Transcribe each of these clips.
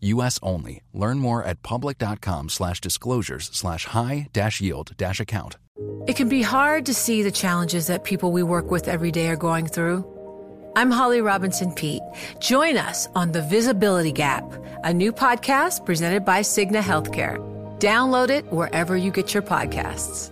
U.S. only. Learn more at public.com slash disclosures slash high dash yield dash account. It can be hard to see the challenges that people we work with every day are going through. I'm Holly Robinson Peete. Join us on The Visibility Gap, a new podcast presented by Cigna Healthcare. Download it wherever you get your podcasts.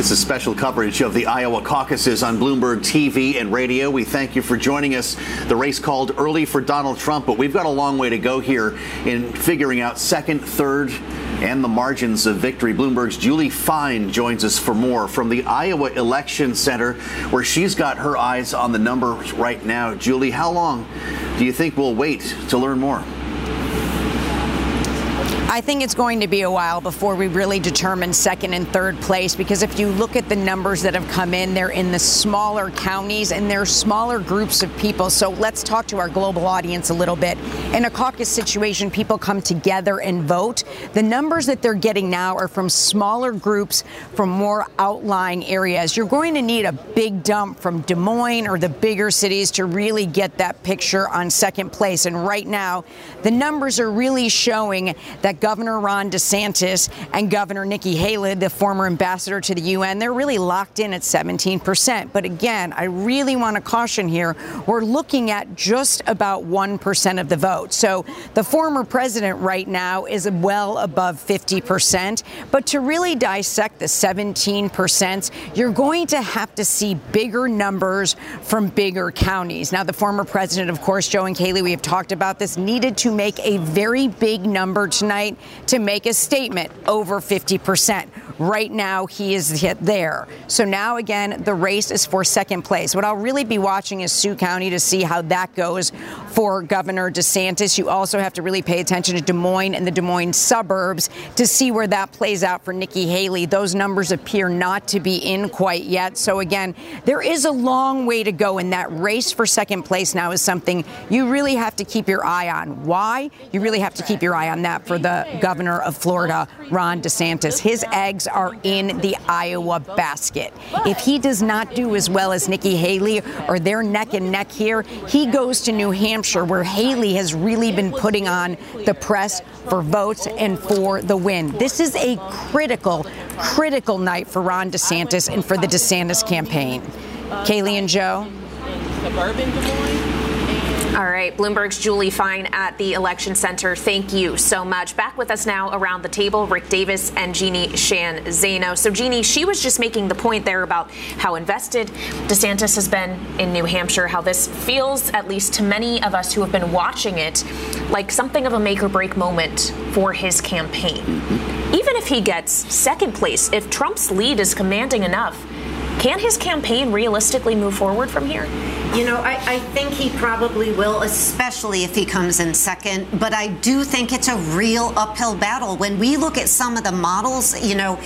This is special coverage of the Iowa caucuses on Bloomberg TV and radio. We thank you for joining us. The race called early for Donald Trump, but we've got a long way to go here in figuring out second, third, and the margins of victory. Bloomberg's Julie Fine joins us for more from the Iowa Election Center, where she's got her eyes on the numbers right now. Julie, how long do you think we'll wait to learn more? I think it's going to be a while before we really determine second and third place because if you look at the numbers that have come in, they're in the smaller counties and they're smaller groups of people. So let's talk to our global audience a little bit. In a caucus situation, people come together and vote. The numbers that they're getting now are from smaller groups from more outlying areas. You're going to need a big dump from Des Moines or the bigger cities to really get that picture on second place. And right now, the numbers are really showing that Governor Ron DeSantis and Governor Nikki Haley, the former ambassador to the UN, they're really locked in at 17%. But again, I really want to caution here we're looking at just about 1% of the vote. So the former president right now is well above 50%. But to really dissect the 17%, you're going to have to see bigger numbers from bigger counties. Now, the former president, of course, Joe and Kailey, we have talked about this, needed to make a very big number tonight to make a statement over 50%. Right now, he is hit there. So now, again, the race is for second place. What I'll really be watching is Sioux County to see how that goes for Governor DeSantis. You also have to really pay attention to Des Moines and the Des Moines suburbs to see where that plays out for Nikki Haley. Those numbers appear not to be in quite yet. So, again, there is a long way to go, and that race for second place now is something you really have to keep your eye on. Why? You really have to keep your eye on that for the Uh, governor of Florida, Ron DeSantis. His eggs are in the Iowa basket. If he does not do as well as Nikki Haley or they're neck and neck here, he goes to New Hampshire where Haley has really been putting on the press for votes and for the win. This is a critical, critical night for Ron DeSantis and for the DeSantis campaign. Kailey and Joe. Suburban Des Moines. All right, Bloomberg's Julie Fine at the Election Center. Thank you so much. Back with us now around the table, Rick Davis and Jeannie Sheehan Zaino. So, Jeannie, she was just making the point there about how invested DeSantis has been in New Hampshire, how this feels, at least to many of us who have been watching it, like something of a make or break moment for his campaign. Mm-hmm. Even if he gets second place, if Trump's lead is commanding enough, can his campaign realistically move forward from here? You know, I, I, think he probably will, especially if he comes in second. But I do think it's a real uphill battle. When we look at some of the models, you know,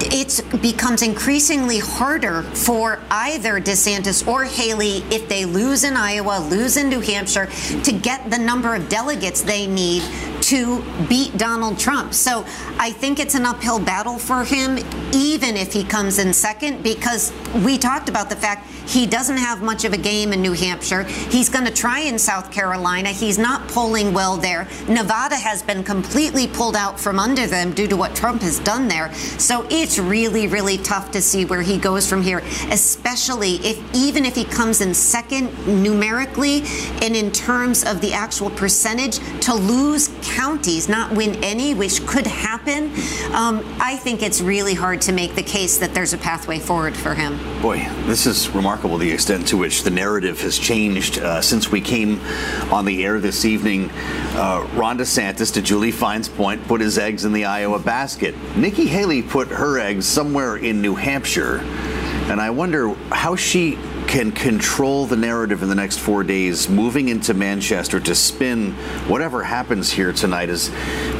it becomes increasingly harder for either DeSantis or Haley if they lose in Iowa, lose in New Hampshire, to get the number of delegates they need to beat Donald Trump. So I think it's an uphill battle for him, even if he comes in second, because we talked about the fact he doesn't have much of a game in New Hampshire. He's going to try in South Carolina. He's not polling well there. Nevada has been completely pulled out from under them due to what Trump has done there. So it's really, really tough to see where he goes from here, especially if even if he comes in second numerically and in terms of the actual percentage to lose counties, not win any, which could happen. Um, I think it's really hard to make the case that there's a pathway forward for him. Boy, this is remarkable the extent to which the narrative has changed uh, since we came on the air this evening. Uh, Ron DeSantis, to Julie Fine's point, put his eggs in the Iowa basket. Nikki Haley put her eggs somewhere in New Hampshire. And I wonder how she can control the narrative in the next four days, moving into Manchester to spin whatever happens here tonight is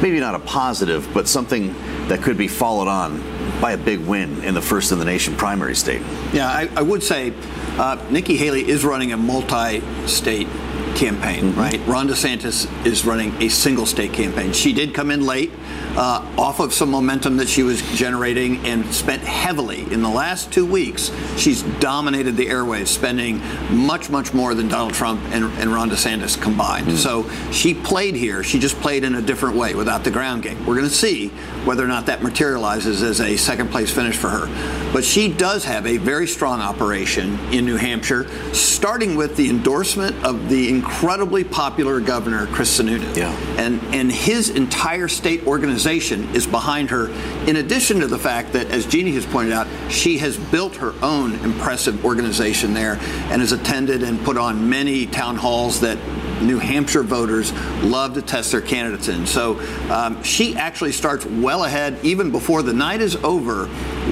maybe not a positive, but something that could be followed on by a big win in the first in the nation primary state. Yeah, I, I would say uh, Nikki Haley is running a multi state campaign, mm-hmm. right? Ron DeSantis is running a single state campaign. She did come in late uh, off of some momentum that she was generating and spent heavily in the last two weeks. She's dominated the airwaves, spending much, much more than Donald Trump and, and Ron DeSantis combined. Mm-hmm. So she played here. She just played in a different way without the ground game. We're going to see whether or not that materializes as a second place finish for her. But she does have a very strong operation in New Hampshire, starting with the endorsement of the incredibly popular governor, Chris Sununu. Yeah. And, and his entire state organization is behind her, in addition to the fact that, as Jeannie has pointed out, she has built her own impressive organization there and has attended and put on many town halls that New Hampshire voters love to test their candidates in. So um, she actually starts well ahead, even before the night is over,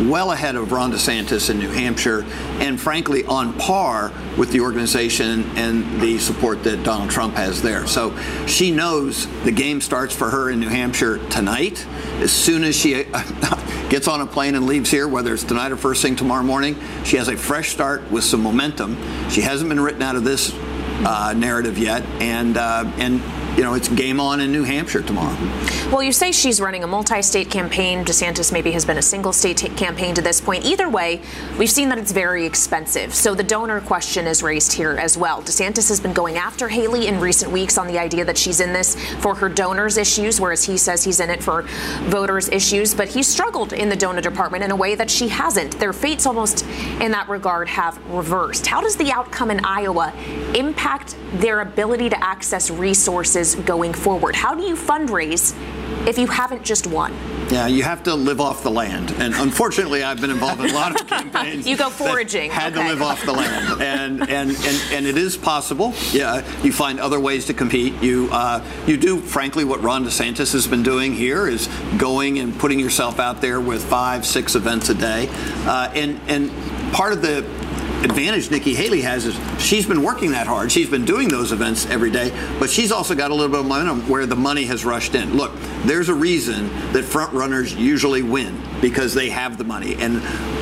well ahead of Ron DeSantis in New Hampshire, and frankly on par with the organization and the support that Donald Trump has there. So she knows the game starts for her in New Hampshire tonight. As soon as she gets on a plane and leaves here, whether it's tonight or first thing tomorrow morning, she has a fresh start with some momentum. She hasn't been written out of this uh, narrative yet, and uh, and you know, it's game on in New Hampshire tomorrow. Well, you say she's running a multi state campaign. DeSantis maybe has been a single state t- campaign to this point. Either way, we've seen that it's very expensive. So the donor question is raised here as well. DeSantis has been going after Haley in recent weeks on the idea that she's in this for her donors' issues, whereas he says he's in it for voters' issues. But he struggled in the donor department in a way that she hasn't. Their fates almost in that regard have reversed. How does the outcome in Iowa impact their ability to access resources? Going forward? How do you fundraise if you haven't just won? Yeah, you have to live off the land. And unfortunately, I've been involved in a lot of campaigns. you go foraging. Had okay. to live off the land. And, and, and, and it is possible. Yeah, you find other ways to compete. You, uh, you do, frankly, what Ron DeSantis has been doing here is going and putting yourself out there with five, six events a day. Uh, and, and part of the advantage Nikki Haley has is she's been working that hard. She's been doing those events every day, but she's also got a little bit of momentum where the money has rushed in. Look, there's a reason that front runners usually win because they have the money, and,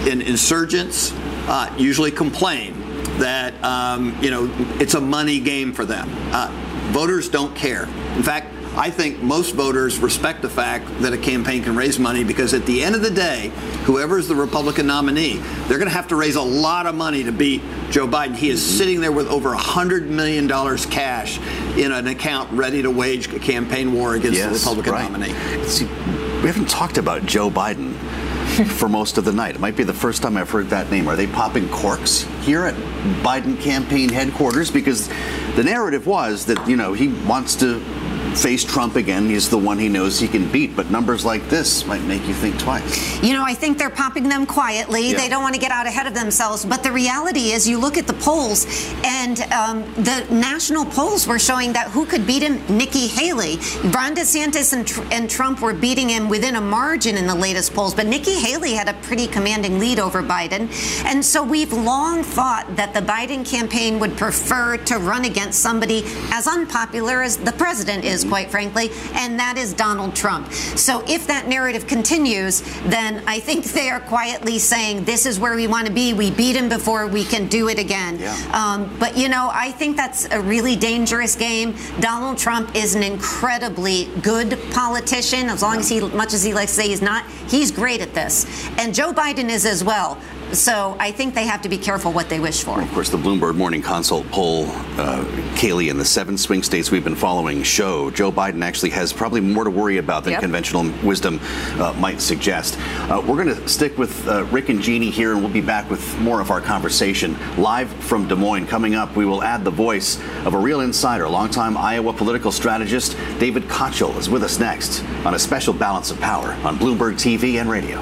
and insurgents uh, usually complain that um, you know it's a money game for them. Uh, voters don't care. In fact, I think most voters respect the fact that a campaign can raise money because at the end of the day, whoever is the Republican nominee, they're going to have to raise a lot of money to beat Joe Biden. He is mm-hmm. sitting there with over $100 million cash in an account ready to wage a campaign war against yes, the Republican right. nominee. See, we haven't talked about Joe Biden for most of the night. It might be the first time I've heard that name. Are they popping corks here at Biden campaign headquarters? Because the narrative was that, you know, he wants to face Trump again. He's the one he knows he can beat. But numbers like this might make you think twice. You know, I think they're popping them quietly. Yeah. They don't want to get out ahead of themselves. But the reality is, you look at the polls, and um, the national polls were showing that who could beat him? Nikki Haley. Ron DeSantis and, Tr- and Trump were beating him within a margin in the latest polls. But Nikki Haley had a pretty commanding lead over Biden. And so we've long thought that the Biden campaign would prefer to run against somebody as unpopular as the president is. Quite frankly, and that is Donald Trump. So if that narrative continues, then I think they are quietly saying, this is where we want to be. We beat him before we can do it again. Yeah. Um, but, you know, I think that's a really dangerous game. Donald Trump is an incredibly good politician, as long as he, much as he likes to say he's not, he's great at this. And Joe Biden is as well. So I think they have to be careful what they wish for. Of course, the Bloomberg Morning Consult poll, uh, Kailey, in the seven swing states we've been following show Joe Biden actually has probably more to worry about than yep. conventional wisdom uh, might suggest. Uh, we're going to stick with uh, Rick and Jeannie here, and we'll be back with more of our conversation live from Des Moines. Coming up, we will add the voice of a real insider, longtime Iowa political strategist David Kochel is with us next on a special balance of power on Bloomberg TV and radio.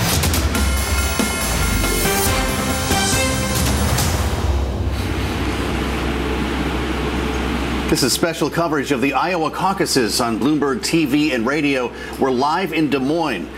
This is special coverage of the Iowa caucuses on Bloomberg TV and radio. We're live in Des Moines.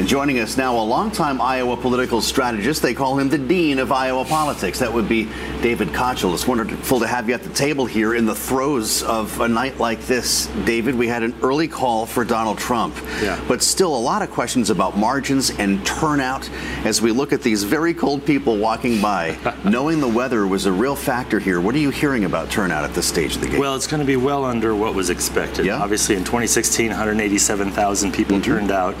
And joining us now, a longtime Iowa political strategist. They call him the dean of Iowa politics. That would be David Kochel. It's wonderful to have you at the table here in the throes of a night like this. David, we had an early call for Donald Trump, yeah. but still a lot of questions about margins and turnout as we look at these very cold people walking by. Knowing the weather was a real factor here. What are you hearing about turnout at this stage of the game? Well, it's going to be well under what was expected. Yeah? Obviously, in 2016, 187,000 people mm-hmm. turned out.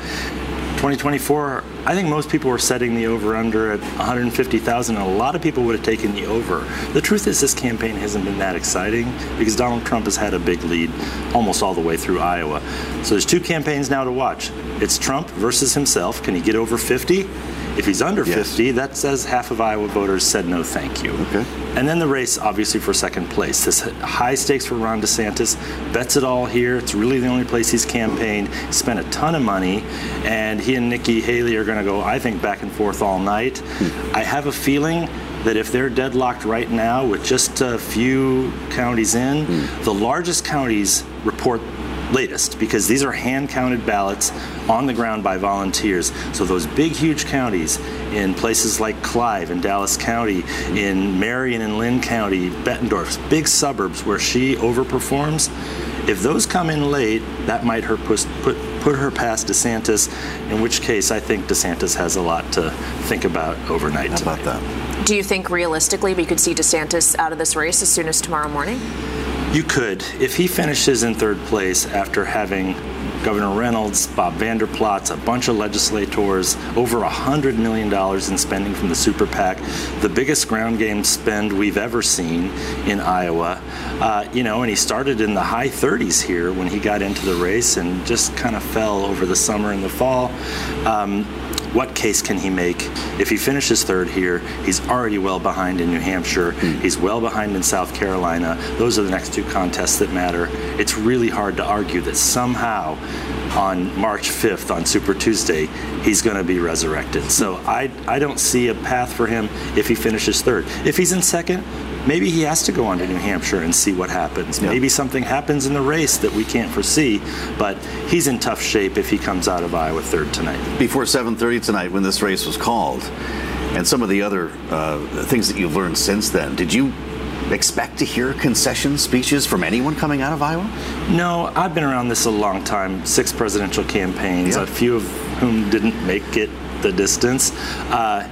2024, I think most people were setting the over under at 150,000, and a lot of people would have taken the over. The truth is, this campaign hasn't been that exciting because Donald Trump has had a big lead almost all the way through Iowa. So there's two campaigns now to watch. It's Trump versus himself. Can he get over 50? If he's under yes. 50, that says half of Iowa voters said no thank you. Okay. And then the race, obviously, for second place. This high stakes for Ron DeSantis. Bets it all here. It's really the only place he's campaigned. He spent a ton of money, and he and Nikki Haley are going to go, I think, back and forth all night. Hmm. I have a feeling that if they're deadlocked right now with just a few counties in, hmm. the largest counties report latest because these are hand counted ballots on the ground by volunteers. So those big, huge counties in places like Clive in Dallas County, in Marion and Linn County, Bettendorf, big suburbs where she overperforms. If those come in late, that might her put, put, put her past DeSantis, in which case I think DeSantis has a lot to think about overnight. How about that? Do you think realistically we could see DeSantis out of this race as soon as tomorrow morning? You could. If he finishes in third place after having Governor Reynolds, Bob Vander Plaats, a bunch of legislators, over $100 million in spending from the super PAC, the biggest ground game spend we've ever seen in Iowa. Uh, you know, and he started in the high 30s here when he got into the race and just kind of fell over the summer and the fall. Um, what case can he make? If he finishes third here, he's already well behind in New Hampshire. Mm. He's well behind in South Carolina. Those are the next two contests that matter. It's really hard to argue that somehow on March 5th on Super Tuesday, he's going to be resurrected. So I, I don't see a path for him if he finishes third. If he's in second, maybe he has to go on to New Hampshire and see what happens. Maybe something happens in the race that we can't foresee, but he's in tough shape if he comes out of Iowa third tonight. Before 7:30 tonight, when this race was called, and some of the other uh, things that you've learned since then, did you expect to hear concession speeches from anyone coming out of Iowa? No, I've been around this a long time. Six presidential campaigns, a few of whom didn't make it the distance. Uh,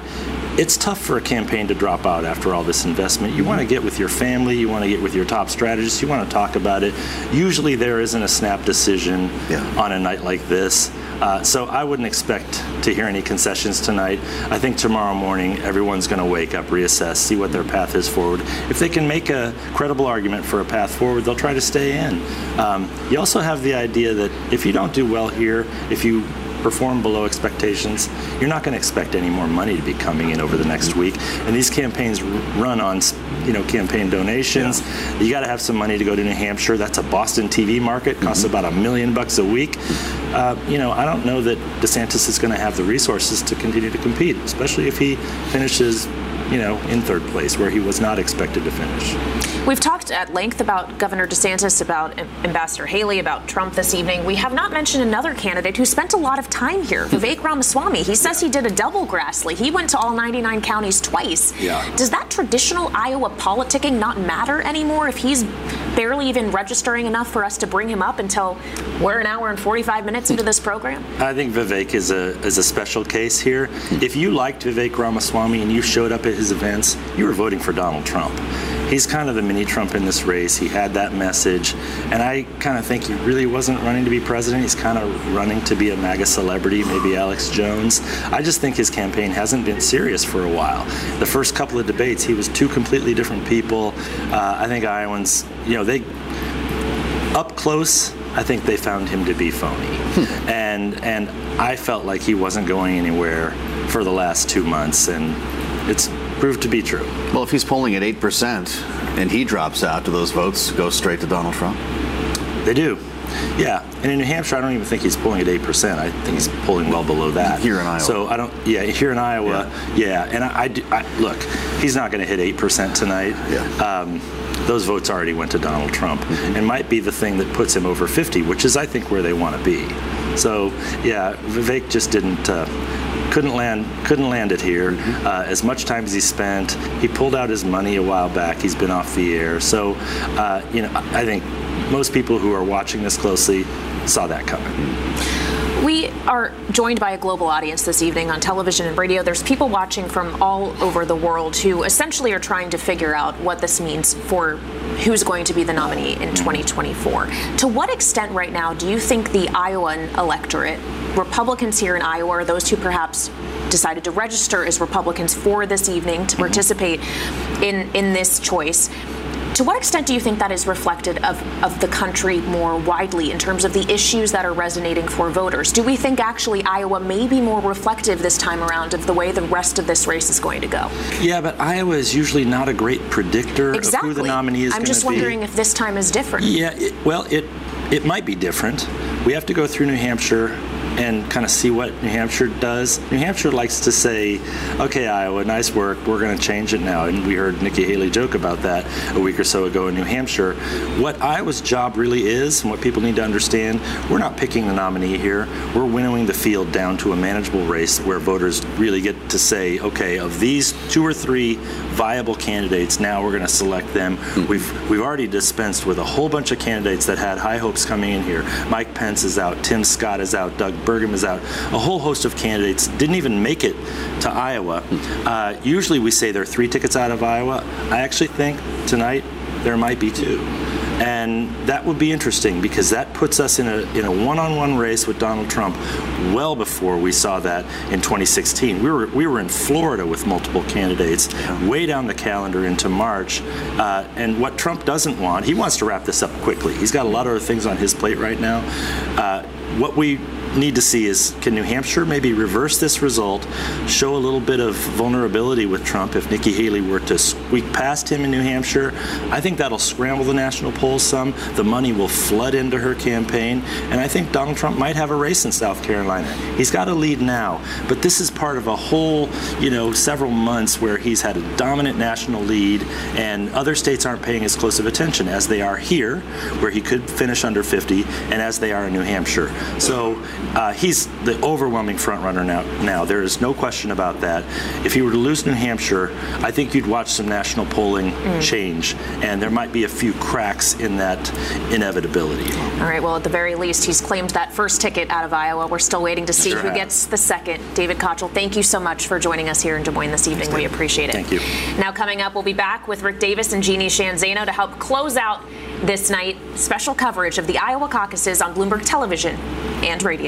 it's tough for a campaign to drop out after all this investment. You want to get with your family, you want to get with your top strategists, you want to talk about it. Usually there isn't a snap decision yeah. on a night like this. Uh, so I wouldn't expect to hear any concessions tonight. I think tomorrow morning everyone's going to wake up, reassess, see what their path is forward. If they can make a credible argument for a path forward, they'll try to stay in. Um, you also have the idea that if you don't do well here, if you perform below expectations, you're not going to expect any more money to be coming in over the next week. And these campaigns run on, you know, campaign donations. Yeah. You got to have some money to go to New Hampshire. That's a Boston TV market, costs mm-hmm. about a million bucks a week. Uh, you know, I don't know that DeSantis is going to have the resources to continue to compete, especially if he finishes you know, in third place where he was not expected to finish. We've talked at length about Governor DeSantis, about Ambassador Haley, about Trump this evening. We have not mentioned another candidate who spent a lot of time here, hmm. Vivek Ramaswamy. He says he did a double Grassley. He went to all 99 counties twice. Yeah. Does that traditional Iowa politicking not matter anymore if he's barely even registering enough for us to bring him up until we're an hour and 45 minutes into this program? I think Vivek is a is a special case here. If you liked Vivek Ramaswamy and you showed up at his events, you were voting for Donald Trump. He's kind of the mini Trump in this race. He had that message, and I kind of think he really wasn't running to be president. He's kind of running to be a MAGA celebrity, maybe Alex Jones. I just think his campaign hasn't been serious for a while. The first couple of debates, he was two completely different people. Uh, I think Iowans, you know, they up close I think they found him to be phony. Hmm. And and I felt like he wasn't going anywhere for the last two months, and it's proved to be true. Well, if he's polling at 8% and he drops out, do those votes go straight to Donald Trump? They do. Yeah, and in New Hampshire, I don't even think he's polling at eight percent. I think he's polling well below that. Here in Iowa. So I don't. Yeah, here in Iowa. Yeah, yeah. and I, I, I, look, he's not going to hit eight percent tonight. Yeah. Um, those votes already went to Donald Trump, mm-hmm. and might be the thing that puts him over 50, which is, I think, where they want to be. So, yeah, Vivek just didn't. Uh, couldn't land couldn't land it here. Mm-hmm. Uh, as much time as he spent, he pulled out his money a while back. He's been off the air, so uh, you know I think most people who are watching this closely saw that coming. We are joined by a global audience this evening on television and radio. There's people watching from all over the world who essentially are trying to figure out what this means for who's going to be the nominee in 2024. To what extent, right now, do you think the Iowan electorate, Republicans here in Iowa, are those who perhaps decided to register as Republicans for this evening to mm-hmm. participate in, in this choice? To what extent do you think that is reflected of, of the country more widely in terms of the issues that are resonating for voters? Do we think actually Iowa may be more reflective this time around of the way the rest of this race is going to go? Yeah, but Iowa is usually not a great predictor exactly. of who the nominee is I'm just wondering if this time is different. Yeah, it, well, it it might be different. We have to go through New Hampshire and kind of see what New Hampshire does. New Hampshire likes to say, okay, Iowa, nice work, we're going to change it now. And we heard Nikki Haley joke about that a week or so ago in New Hampshire. What Iowa's job really is, and what people need to understand, we're not picking the nominee here. We're winnowing the field down to a manageable race where voters really get to say, okay, of these two or three viable candidates, now we're going to select them. We've we've already dispensed with a whole bunch of candidates that had high hopes coming in here. Mike Pence is out, Tim Scott is out, Doug Burgum is out. A whole host of candidates didn't even make it to Iowa. Uh, usually we say there are three tickets out of Iowa. I actually think tonight there might be two. And that would be interesting because that puts us in a in a one-on-one race with Donald Trump well before we saw that in 2016. We were we were in Florida with multiple candidates way down the calendar into March. Uh, and what Trump doesn't want, he wants to wrap this up quickly. He's got a lot of other things on his plate right now. Uh, what we need to see is can New Hampshire maybe reverse this result, show a little bit of vulnerability with Trump if Nikki Haley were to squeak past him in New Hampshire? I think that'll scramble the national polls some. The money will flood into her campaign, and I think Donald Trump might have a race in South Carolina. He's got a lead now, but this is part of a whole, you know, several months where he's had a dominant national lead, and other states aren't paying as close of attention as they are here, where he could finish under 50, and as they are in New Hampshire. So uh, he's the overwhelming frontrunner now. Now there is no question about that. If he were to lose New Hampshire, I think you'd watch some national polling mm. change, and there might be a few cracks in that inevitability. All right. Well, at the very least, he's claimed that first ticket out of Iowa. We're still waiting to see sure who gets the second. David Kochel, thank you so much for joining us here in Des Moines this evening. We appreciate it. Thank you. Now, coming up, we'll be back with Rick Davis and Jeannie Sheehan Zaino to help close out this night. Special coverage of the Iowa caucuses on Bloomberg Television and radio.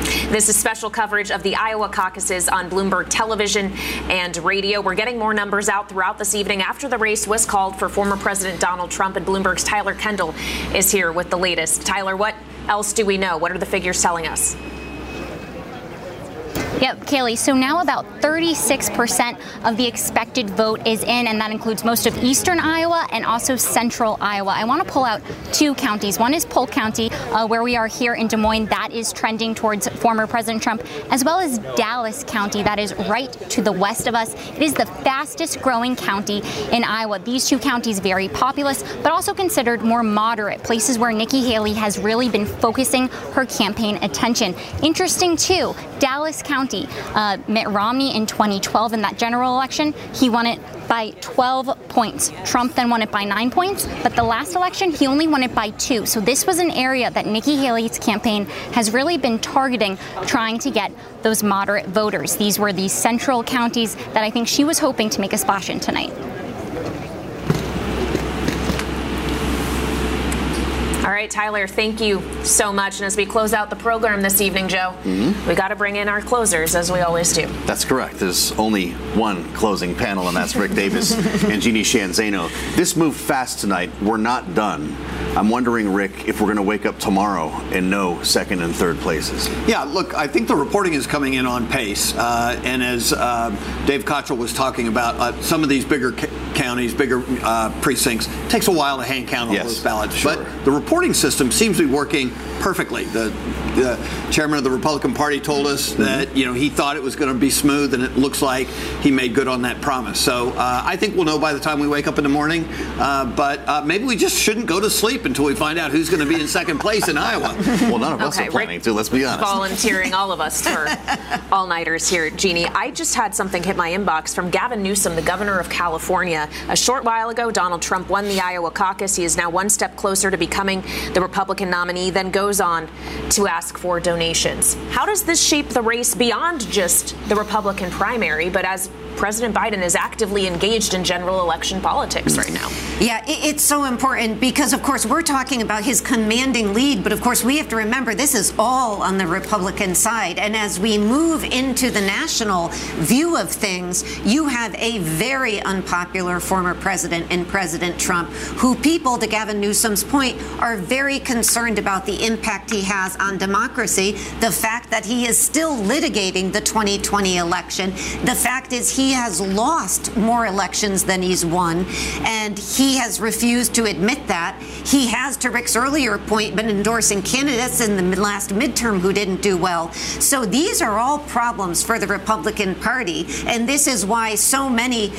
This is special coverage of the Iowa caucuses on Bloomberg television and radio. We're getting more numbers out throughout this evening after the race was called for former President Donald Trump, and Bloomberg's Tyler Kendall is here with the latest. Tyler, what else do we know? What are the figures telling us? Yep, Kailey. So now about 36% of the expected vote is in, and that includes most of eastern Iowa and also central Iowa. I want to pull out two counties. One is Polk County, uh, where we are here in Des Moines. That is trending towards former President Trump, as well as Dallas County, that is right to the west of us. It is the fastest growing county in Iowa. These two counties very populous, but also considered more moderate, places where Nikki Haley has really been focusing her campaign attention. Interesting too, Dallas County County. Uh, Mitt Romney in 2012 in that general election, he won it by 12 points. Trump then won it by nine points, but the last election, he only won it by two. So this was an area that Nikki Haley's campaign has really been targeting, trying to get those moderate voters. These were the central counties that I think she was hoping to make a splash in tonight. All right, Tyler, thank you so much. And as we close out the program this evening, Joe, mm-hmm. we got to bring in our closers as we always do. That's correct. There's only one closing panel, and that's Rick Davis and Jeannie Sheehan Zaino. This moved fast tonight. We're not done. I'm wondering, Rick, if we're going to wake up tomorrow and know second and third places. Yeah, look, I think the reporting is coming in on pace. Uh, and as uh, Dave Kochel was talking about, uh, some of these bigger ca- counties, bigger uh, precincts, takes a while to hand count all yes, those ballots. Sure. But the reporting system seems to be working perfectly. The, the chairman of the Republican Party told us mm-hmm. that you know he thought it was going to be smooth, and it looks like he made good on that promise. So uh, I think we'll know by the time we wake up in the morning. Uh, but uh, maybe we just shouldn't go to sleep until we find out who's going to be in second place in Iowa. Well, none of us okay, are planning Rick to. Let's be honest. Volunteering all of us for all nighters here, Jeannie. I just had something hit my inbox from Gavin Newsom, the governor of California. A short while ago, Donald Trump won the Iowa caucus. He is now one step closer to becoming the Republican nominee, then goes on to ask for donations. How does this shape the race beyond just the Republican primary, but as President Biden is actively engaged in general election politics right now. Yeah, it's so important because, of course, we're talking about his commanding lead, but of course, we have to remember this is all on the Republican side. And as we move into the national view of things, you have a very unpopular former president in President Trump, who people, to Gavin Newsom's point, are very concerned about the impact he has on democracy. The fact that he is still litigating the 2020 election, the fact is he he has lost more elections than he's won, and he has refused to admit that. He has, to Rick's earlier point, been endorsing candidates in the last midterm who didn't do well. So these are all problems for the Republican Party, and this is why so many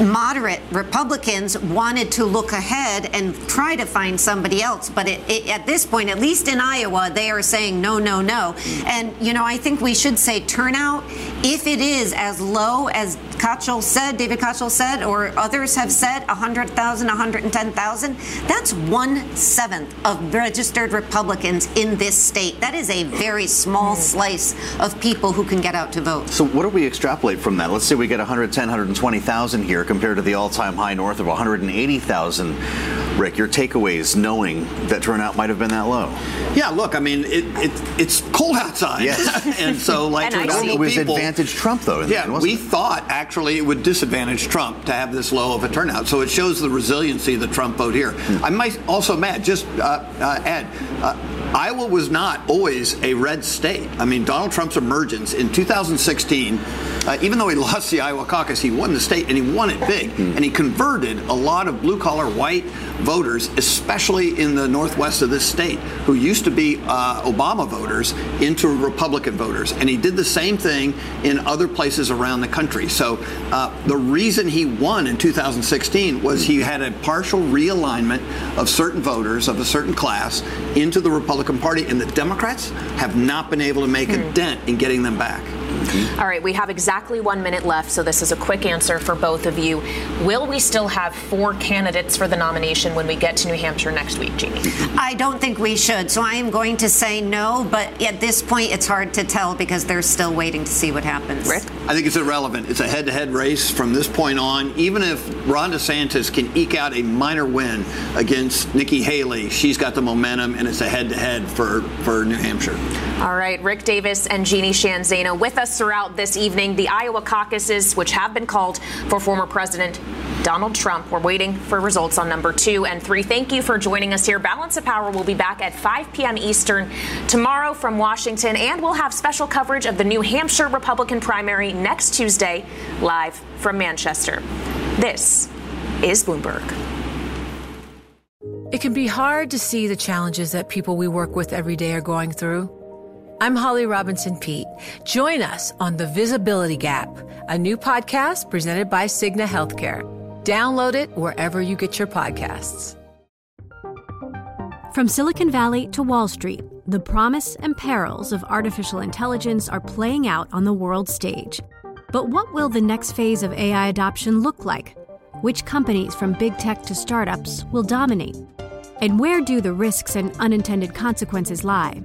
moderate Republicans wanted to look ahead and try to find somebody else. But it, it, at this point, at least in Iowa, they are saying no, no, no. And, you know, I think we should say turnout, if it is as low as Kochel said, David Kochel said, or others have said, 100,000, 110,000, that's one seventh of registered Republicans in this state. That is a very small mm. slice of people who can get out to vote. So, what do we extrapolate from that? Let's say we get 110, 120,000 here compared to the all time high north of 180,000. Rick, your takeaways knowing that turnout might have been that low? Yeah, look, I mean, it, it it's cold outside. Yes. and so, like, and normal it was people, advantage Trump, though. Yeah, end, we it? thought actually it would disadvantage Trump to have this low of a turnout. So it shows the resiliency of the Trump vote here. Hmm. I might also, Matt, just uh, uh, add. Uh, Iowa was not always a red state. I mean, Donald Trump's emergence in 2016, uh, even though he lost the Iowa caucus, he won the state and he won it big. Mm. And he converted a lot of blue collar white voters, especially in the northwest of this state, who used to be uh, Obama voters, into Republican voters. And he did the same thing in other places around the country. So uh, the reason he won in 2016 was he had a partial realignment of certain voters of a certain class into the Republican Republican Party, and the Democrats have not been able to make hmm. a dent in getting them back. Mm-hmm. All right, we have exactly one minute left, so this is a quick answer for both of you. Will we still have four candidates for the nomination when we get to New Hampshire next week, Jeannie? I don't think we should, so I am going to say no, but at this point it's hard to tell because they're still waiting to see what happens. Rick? I think it's irrelevant. It's a head to head race from this point on. Even if Ron DeSantis can eke out a minor win against Nikki Haley, she's got the momentum, and it's a head to head for for New Hampshire. All right, Rick Davis and Jeannie Sheehan Zaino with us throughout this evening. The Iowa caucuses, which have been called for former President Donald Trump. We're waiting for results on number two and three. Thank you for joining us here. Balance of Power will be back at 5 p.m. Eastern tomorrow from Washington, and we'll have special coverage of the New Hampshire Republican primary next Tuesday, live from Manchester. This is Bloomberg. It can be hard to see the challenges that people we work with every day are going through. I'm Holly Robinson Peete. Join us on The Visibility Gap, a new podcast presented by Cigna Healthcare. Download it wherever you get your podcasts. From Silicon Valley to Wall Street, the promise and perils of artificial intelligence are playing out on the world stage. But what will the next phase of AI adoption look like? Which companies, from big tech to startups, will dominate? And where do the risks and unintended consequences lie?